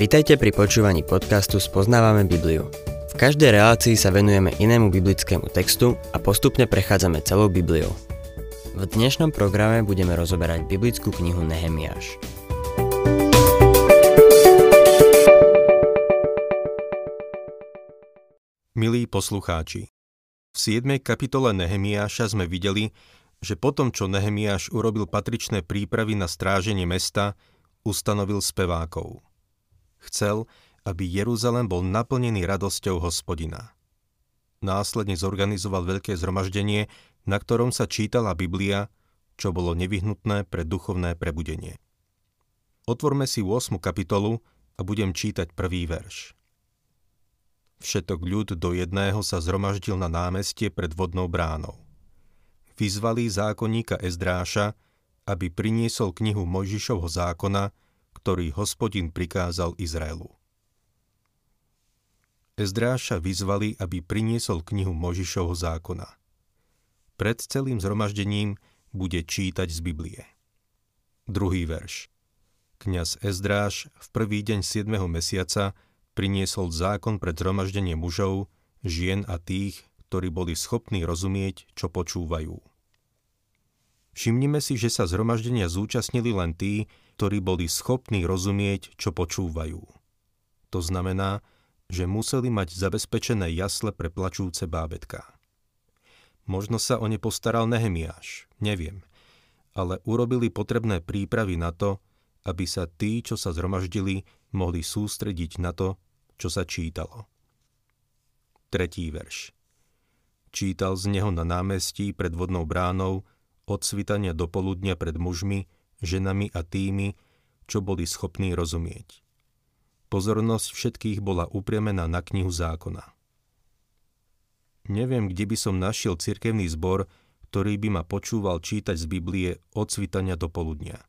Vitajte pri počúvaní podcastu Spoznávame Bibliu. V každej relácii sa venujeme inému biblickému textu a postupne prechádzame celou Bibliou. V dnešnom programe budeme rozoberať biblickú knihu Nehemiáš. Milí poslucháči, v 7. kapitole Nehemiáša sme videli, že potom, čo Nehemiáš urobil patričné prípravy na stráženie mesta, ustanovil spevákov. Chcel, aby Jeruzalem bol naplnený radosťou hospodina. Následne zorganizoval veľké zhromaždenie, na ktorom sa čítala Biblia, čo bolo nevyhnutné pre duchovné prebudenie. Otvorme si 8. kapitolu a budem čítať prvý verš. Všetok ľud do jedného sa zhromaždil na námestie pred vodnou bránou vyzvali zákonníka Ezdráša, aby priniesol knihu Mojžišovho zákona, ktorý hospodin prikázal Izraelu. Ezdráša vyzvali, aby priniesol knihu Možišovho zákona. Pred celým zhromaždením bude čítať z Biblie. Druhý verš. Kňaz Ezdráš v prvý deň 7. mesiaca priniesol zákon pred zhromaždenie mužov, žien a tých, ktorí boli schopní rozumieť, čo počúvajú. Všimnime si, že sa zhromaždenia zúčastnili len tí, ktorí boli schopní rozumieť, čo počúvajú. To znamená, že museli mať zabezpečené jasle pre plačúce bábetka. Možno sa o ne postaral Nehemiáš, neviem, ale urobili potrebné prípravy na to, aby sa tí, čo sa zhromaždili, mohli sústrediť na to, čo sa čítalo. Tretí verš. Čítal z neho na námestí pred vodnou bránou od svitania do poludnia pred mužmi, ženami a tými, čo boli schopní rozumieť. Pozornosť všetkých bola upriamená na knihu zákona. Neviem, kde by som našiel cirkevný zbor, ktorý by ma počúval čítať z Biblie od svitania do poludnia.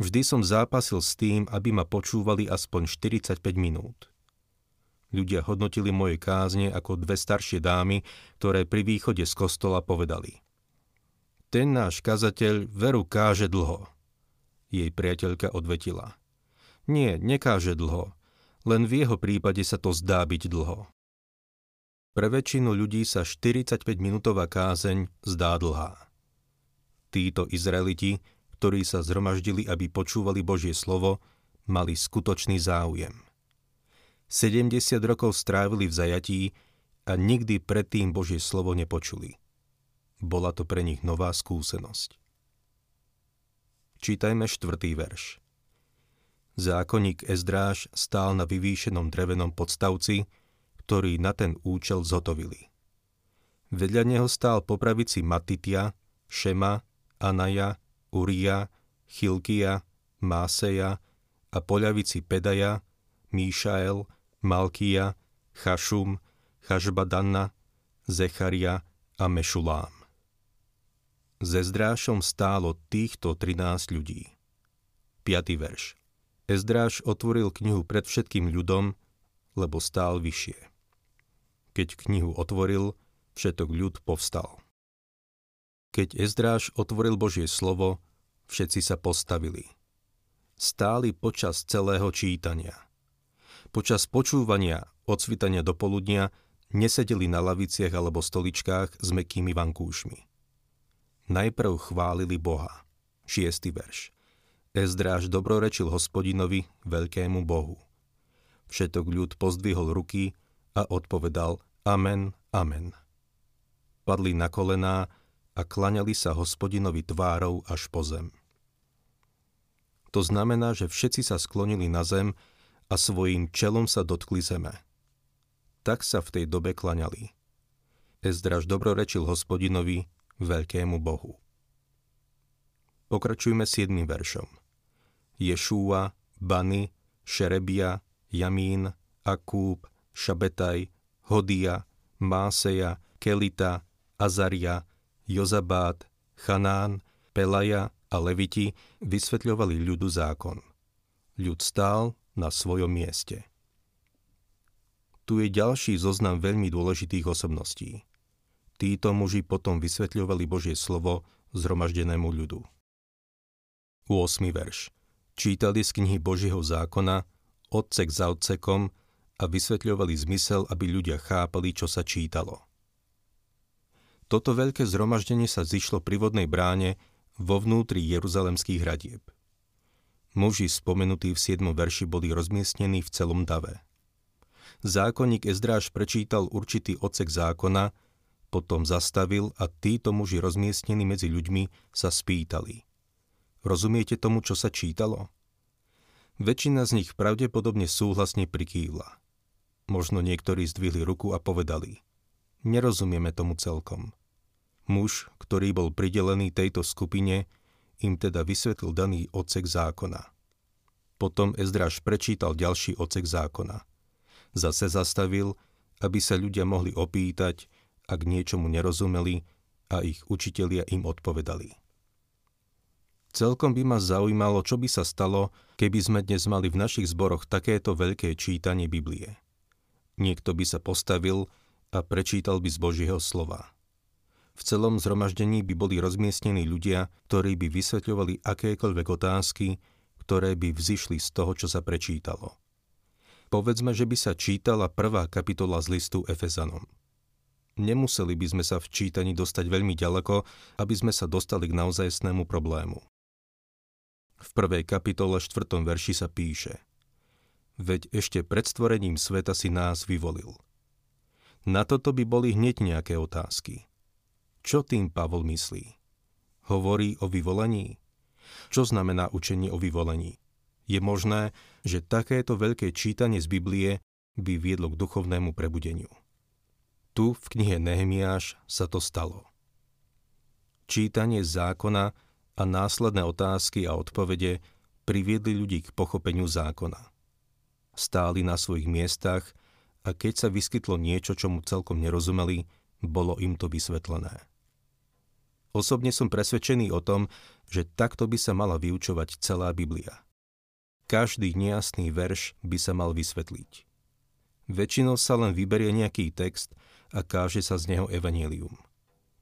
Vždy som zápasil s tým, aby ma počúvali aspoň 45 minút. Ľudia hodnotili moje kázne ako dve staršie dámy, ktoré pri východe z kostola povedali – ten náš kazateľ veru káže dlho. Jej priateľka odvetila. Nie, nekáže dlho, len v jeho prípade sa to zdá byť dlho. Pre väčšinu ľudí sa 45-minútová kázeň zdá dlhá. Títo Izraeliti, ktorí sa zhromaždili, aby počúvali Božie slovo, mali skutočný záujem. 70 rokov strávili v zajatí a nikdy predtým Božie slovo nepočuli. Bola to pre nich nová skúsenosť. Čítajme štvrtý verš. Zákonník Ezdráž stál na vyvýšenom drevenom podstavci, ktorý na ten účel zotovili. Vedľa neho stál po Matitia, Šema, Anaja, Uria, Chilkia, Máseja a po ľavici Pedaja, Míšael, Malkia, Chašum, Chažbadanna, Zecharia a Mešulám. Ze Zdrášom stálo týchto 13 ľudí. 5. verš. Ezdráš otvoril knihu pred všetkým ľudom, lebo stál vyššie. Keď knihu otvoril, všetok ľud povstal. Keď Ezdráš otvoril Božie slovo, všetci sa postavili. Stáli počas celého čítania. Počas počúvania od svitania do poludnia nesedeli na laviciach alebo stoličkách s mekými vankúšmi najprv chválili Boha. 6. verš. Ezdráž dobrorečil hospodinovi, veľkému Bohu. Všetok ľud pozdvihol ruky a odpovedal Amen, Amen. Padli na kolená a klaňali sa hospodinovi tvárou až po zem. To znamená, že všetci sa sklonili na zem a svojim čelom sa dotkli zeme. Tak sa v tej dobe klaňali. Ezdraž dobrorečil hospodinovi, veľkému Bohu. Pokračujme 7. veršom. Ješúa, Bany, Šerebia, Jamín, Akúb, Šabetaj, Hodia, Máseja, Kelita, Azaria, Jozabát, Chanán, Pelaja a Leviti vysvetľovali ľudu zákon. Ľud stál na svojom mieste. Tu je ďalší zoznam veľmi dôležitých osobností. Títo muži potom vysvetľovali Božie slovo zhromaždenému ľudu. 8. verš. Čítali z knihy Božieho zákona odsek za odsekom a vysvetľovali zmysel, aby ľudia chápali, čo sa čítalo. Toto veľké zhromaždenie sa zišlo pri vodnej bráne vo vnútri jeruzalemských hradieb. Muži spomenutí v 7. verši boli rozmiestnení v celom dave. Zákonník Ezdráž prečítal určitý odsek zákona, potom zastavil a títo muži rozmiestnení medzi ľuďmi sa spýtali. Rozumiete tomu, čo sa čítalo? Väčšina z nich pravdepodobne súhlasne prikývla. Možno niektorí zdvihli ruku a povedali. Nerozumieme tomu celkom. Muž, ktorý bol pridelený tejto skupine, im teda vysvetlil daný odsek zákona. Potom Ezdraž prečítal ďalší odsek zákona. Zase zastavil, aby sa ľudia mohli opýtať, ak niečomu nerozumeli a ich učitelia im odpovedali. Celkom by ma zaujímalo, čo by sa stalo, keby sme dnes mali v našich zboroch takéto veľké čítanie Biblie. Niekto by sa postavil a prečítal by z Božieho slova. V celom zhromaždení by boli rozmiestnení ľudia, ktorí by vysvetľovali akékoľvek otázky, ktoré by vzýšli z toho, čo sa prečítalo. Povedzme, že by sa čítala prvá kapitola z listu Efezanom. Nemuseli by sme sa v čítaní dostať veľmi ďaleko, aby sme sa dostali k naozajstnému problému. V prvej kapitole 4. verši sa píše Veď ešte pred stvorením sveta si nás vyvolil. Na toto by boli hneď nejaké otázky. Čo tým Pavol myslí? Hovorí o vyvolení? Čo znamená učenie o vyvolení? Je možné, že takéto veľké čítanie z Biblie by viedlo k duchovnému prebudeniu. Tu v knihe Nehemiáš sa to stalo. Čítanie zákona a následné otázky a odpovede priviedli ľudí k pochopeniu zákona. Stáli na svojich miestach a keď sa vyskytlo niečo, čomu celkom nerozumeli, bolo im to vysvetlené. Osobne som presvedčený o tom, že takto by sa mala vyučovať celá Biblia. Každý nejasný verš by sa mal vysvetliť. Väčšinou sa len vyberie nejaký text a káže sa z neho evanílium.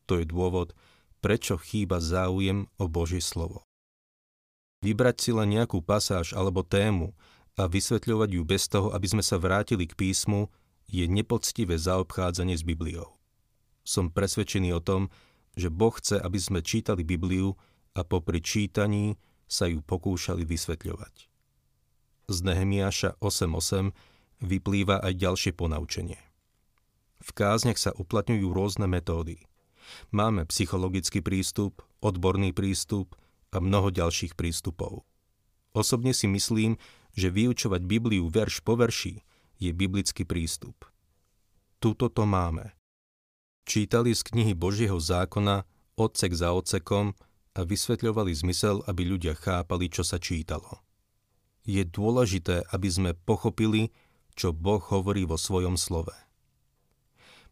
To je dôvod, prečo chýba záujem o Božie slovo. Vybrať si len nejakú pasáž alebo tému a vysvetľovať ju bez toho, aby sme sa vrátili k písmu, je nepoctivé zaobchádzanie s Bibliou. Som presvedčený o tom, že Boh chce, aby sme čítali Bibliu a popri čítaní sa ju pokúšali vysvetľovať. Z Nehemiáša 8.8 vyplýva aj ďalšie ponaučenie. V kázniach sa uplatňujú rôzne metódy. Máme psychologický prístup, odborný prístup a mnoho ďalších prístupov. Osobne si myslím, že vyučovať Bibliu verš po verši je biblický prístup. Tuto to máme. Čítali z knihy Božieho zákona odsek za odsekom a vysvetľovali zmysel, aby ľudia chápali, čo sa čítalo. Je dôležité, aby sme pochopili, čo Boh hovorí vo svojom slove.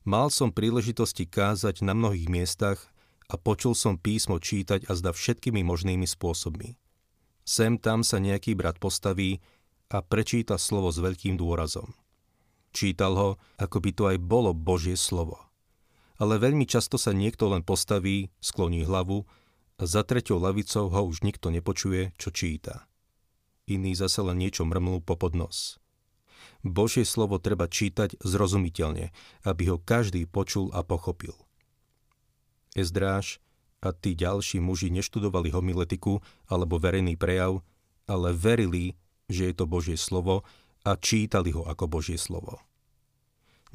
Mal som príležitosti kázať na mnohých miestach a počul som písmo čítať a zda všetkými možnými spôsobmi. Sem tam sa nejaký brat postaví a prečíta slovo s veľkým dôrazom. Čítal ho, ako by to aj bolo Božie slovo ale veľmi často sa niekto len postaví, skloní hlavu a za treťou lavicou ho už nikto nepočuje, čo číta. Iný zase len niečo mrmlú po podnos. Božie slovo treba čítať zrozumiteľne, aby ho každý počul a pochopil. Ezdráž a tí ďalší muži neštudovali homiletiku alebo verejný prejav, ale verili, že je to Božie slovo a čítali ho ako Božie slovo.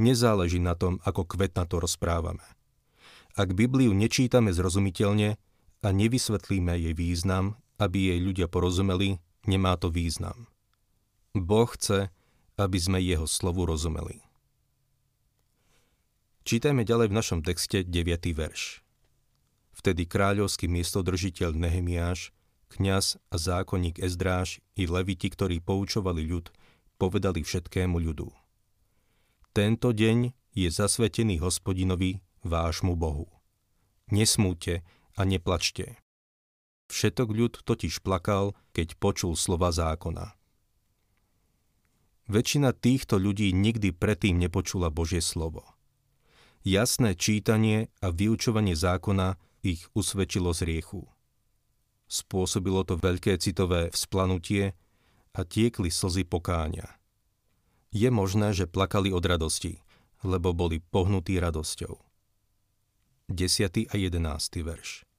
Nezáleží na tom, ako kvetna to rozprávame. Ak Bibliu nečítame zrozumiteľne a nevysvetlíme jej význam, aby jej ľudia porozumeli, nemá to význam. Boh chce, aby sme jeho slovu rozumeli. Čítajme ďalej v našom texte 9. verš. Vtedy kráľovský miestodržiteľ Nehemiáš, kňaz a zákonník Ezdráž i leviti, ktorí poučovali ľud, povedali všetkému ľudu. Tento deň je zasvetený hospodinovi, vášmu Bohu. Nesmúte a neplačte. Všetok ľud totiž plakal, keď počul slova zákona. Väčšina týchto ľudí nikdy predtým nepočula Božie slovo. Jasné čítanie a vyučovanie zákona ich usvedčilo z riechu. Spôsobilo to veľké citové vzplanutie a tiekli slzy pokáňa. Je možné, že plakali od radosti, lebo boli pohnutí radosťou. 10. a 11. verš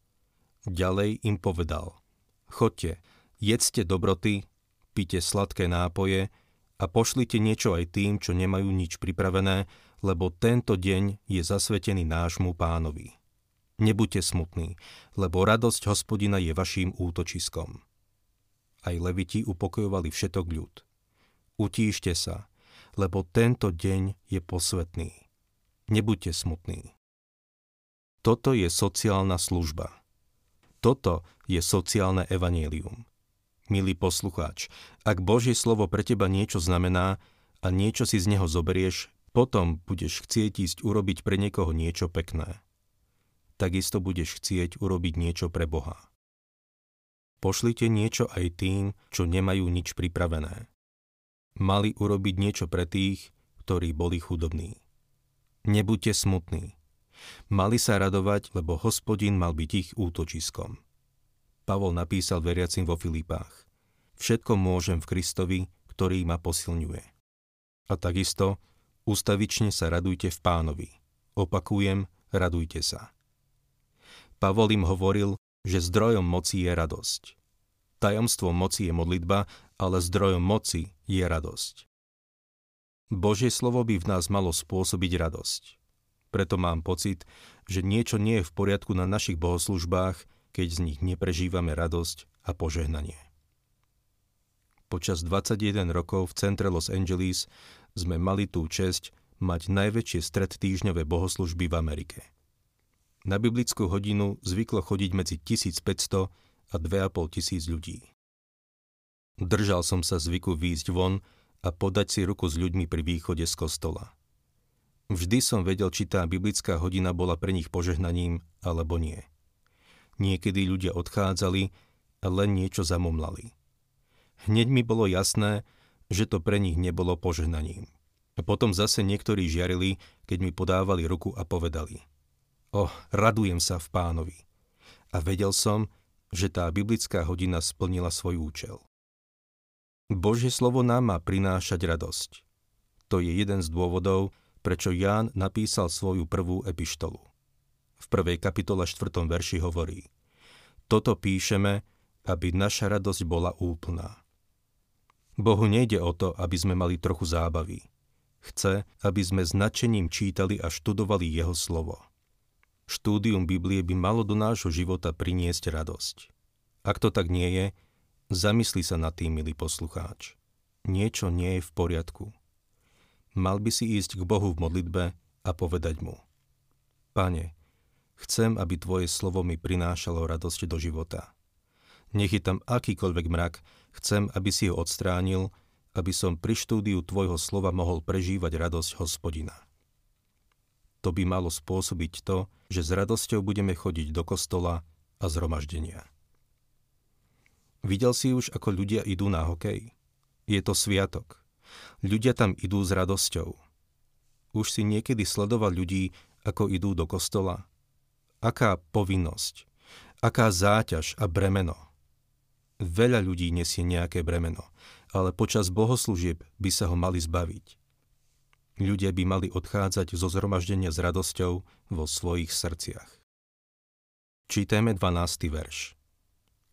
Ďalej im povedal, chodte, jedzte dobroty, pite sladké nápoje a pošlite niečo aj tým, čo nemajú nič pripravené, lebo tento deň je zasvetený nášmu pánovi. Nebuďte smutní, lebo radosť hospodina je vaším útočiskom. Aj leviti upokojovali všetok ľud. Utíšte sa, lebo tento deň je posvetný. Nebuďte smutní. Toto je sociálna služba. Toto je sociálne evanielium. Milý poslucháč, ak Božie slovo pre teba niečo znamená a niečo si z neho zoberieš, potom budeš chcieť ísť urobiť pre niekoho niečo pekné takisto budeš chcieť urobiť niečo pre Boha. Pošlite niečo aj tým, čo nemajú nič pripravené. Mali urobiť niečo pre tých, ktorí boli chudobní. Nebuďte smutní. Mali sa radovať, lebo hospodin mal byť ich útočiskom. Pavol napísal veriacim vo Filipách. Všetko môžem v Kristovi, ktorý ma posilňuje. A takisto, ustavične sa radujte v pánovi. Opakujem, radujte sa. Pavol im hovoril, že zdrojom moci je radosť. Tajomstvom moci je modlitba, ale zdrojom moci je radosť. Božie slovo by v nás malo spôsobiť radosť. Preto mám pocit, že niečo nie je v poriadku na našich bohoslužbách, keď z nich neprežívame radosť a požehnanie. Počas 21 rokov v centre Los Angeles sme mali tú česť mať najväčšie stred týždňové bohoslužby v Amerike. Na biblickú hodinu zvyklo chodiť medzi 1500 a 2500 tisíc ľudí. Držal som sa zvyku výjsť von a podať si ruku s ľuďmi pri východe z kostola. Vždy som vedel, či tá biblická hodina bola pre nich požehnaním alebo nie. Niekedy ľudia odchádzali len niečo zamomlali. Hneď mi bolo jasné, že to pre nich nebolo požehnaním. Potom zase niektorí žiarili, keď mi podávali ruku a povedali – O, oh, radujem sa v pánovi. A vedel som, že tá biblická hodina splnila svoj účel. Božie slovo nám má prinášať radosť. To je jeden z dôvodov, prečo Ján napísal svoju prvú epištolu. V prvej kapitole 4. verši hovorí Toto píšeme, aby naša radosť bola úplná. Bohu nejde o to, aby sme mali trochu zábavy. Chce, aby sme značením čítali a študovali Jeho slovo. Štúdium Biblie by malo do nášho života priniesť radosť. Ak to tak nie je, zamysli sa nad tým, milý poslucháč. Niečo nie je v poriadku. Mal by si ísť k Bohu v modlitbe a povedať mu. Pane, chcem, aby Tvoje slovo mi prinášalo radosť do života. Nech je tam akýkoľvek mrak, chcem, aby si ho odstránil, aby som pri štúdiu Tvojho slova mohol prežívať radosť hospodina. To by malo spôsobiť to, že s radosťou budeme chodiť do kostola a zhromaždenia. Videl si už, ako ľudia idú na hokej? Je to sviatok. Ľudia tam idú s radosťou. Už si niekedy sledoval ľudí, ako idú do kostola? Aká povinnosť? Aká záťaž a bremeno? Veľa ľudí nesie nejaké bremeno, ale počas bohoslúžieb by sa ho mali zbaviť. Ľudia by mali odchádzať zo zhromaždenia s radosťou vo svojich srdciach. Čítajme 12. verš.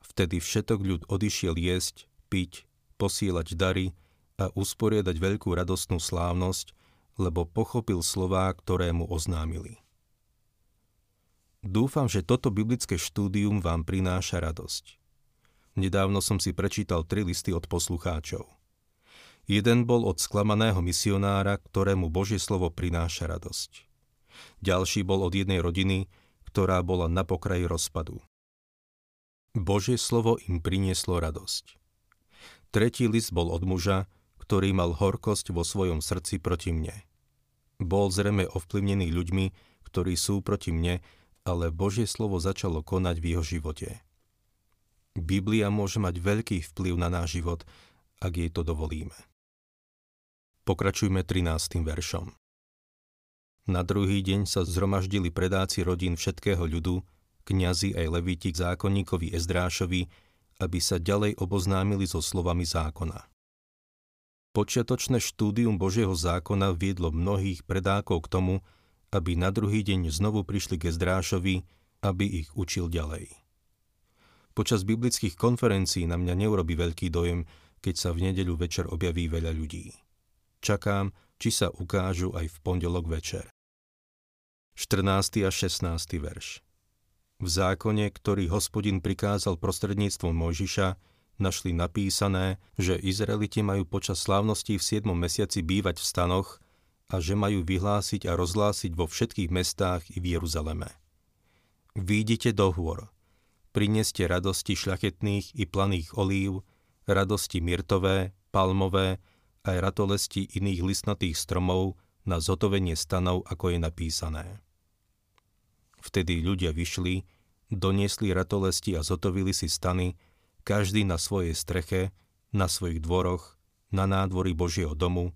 Vtedy všetok ľud odišiel jesť, piť, posielať dary a usporiadať veľkú radostnú slávnosť, lebo pochopil slová, ktoré mu oznámili. Dúfam, že toto biblické štúdium vám prináša radosť. Nedávno som si prečítal tri listy od poslucháčov. Jeden bol od sklamaného misionára, ktorému Božie slovo prináša radosť. Ďalší bol od jednej rodiny, ktorá bola na pokraji rozpadu. Božie slovo im prinieslo radosť. Tretí list bol od muža, ktorý mal horkosť vo svojom srdci proti mne. Bol zrejme ovplyvnený ľuďmi, ktorí sú proti mne, ale Božie slovo začalo konať v jeho živote. Biblia môže mať veľký vplyv na náš život, ak jej to dovolíme. Pokračujme 13. veršom. Na druhý deň sa zhromaždili predáci rodín všetkého ľudu, kňazi aj levíti k zákonníkovi Ezdrášovi, aby sa ďalej oboznámili so slovami zákona. Počiatočné štúdium Božieho zákona viedlo mnohých predákov k tomu, aby na druhý deň znovu prišli ke Zdrášovi, aby ich učil ďalej. Počas biblických konferencií na mňa neurobi veľký dojem, keď sa v nedeľu večer objaví veľa ľudí. Čakám, či sa ukážu aj v pondelok večer. 14. a 16. verš V zákone, ktorý hospodin prikázal prostredníctvom Mojžiša, našli napísané, že Izraeliti majú počas slávností v 7. mesiaci bývať v stanoch a že majú vyhlásiť a rozhlásiť vo všetkých mestách i v Jeruzaleme. Výjdite do hôr, prineste radosti šľachetných i planých olív, radosti myrtové, palmové, aj ratolesti iných listnatých stromov na zotovenie stanov, ako je napísané. Vtedy ľudia vyšli, doniesli ratolesti a zotovili si stany, každý na svojej streche, na svojich dvoroch, na nádvorí Božieho domu,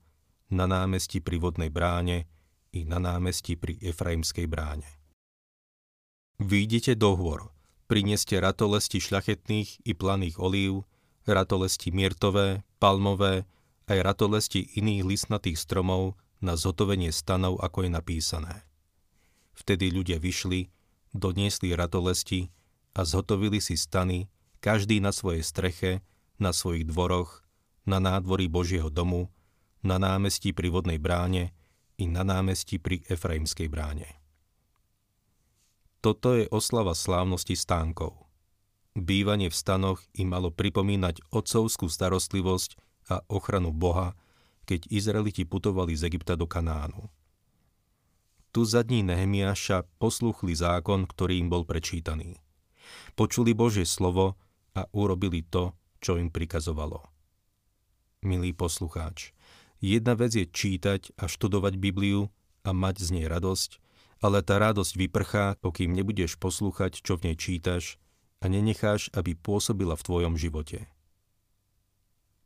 na námestí pri vodnej bráne i na námestí pri Efraimskej bráne. Výjdite do hôr, prineste ratolesti šľachetných i planých olív, ratolesti myrtové, palmové, aj ratolesti iných listnatých stromov na zotovenie stanov, ako je napísané. Vtedy ľudia vyšli, doniesli ratolesti a zhotovili si stany, každý na svojej streche, na svojich dvoroch, na nádvorí Božieho domu, na námestí pri vodnej bráne i na námestí pri Efraimskej bráne. Toto je oslava slávnosti stánkov. Bývanie v stanoch im malo pripomínať otcovskú starostlivosť a ochranu Boha, keď Izraeliti putovali z Egypta do Kanánu. Tu za dní Nehemiáša posluchli zákon, ktorý im bol prečítaný. Počuli Božie slovo a urobili to, čo im prikazovalo. Milý poslucháč, jedna vec je čítať a študovať Bibliu a mať z nej radosť, ale tá radosť vyprchá, pokým nebudeš poslúchať, čo v nej čítaš a nenecháš, aby pôsobila v tvojom živote.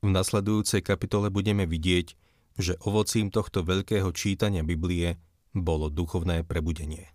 V nasledujúcej kapitole budeme vidieť, že ovocím tohto veľkého čítania Biblie bolo duchovné prebudenie.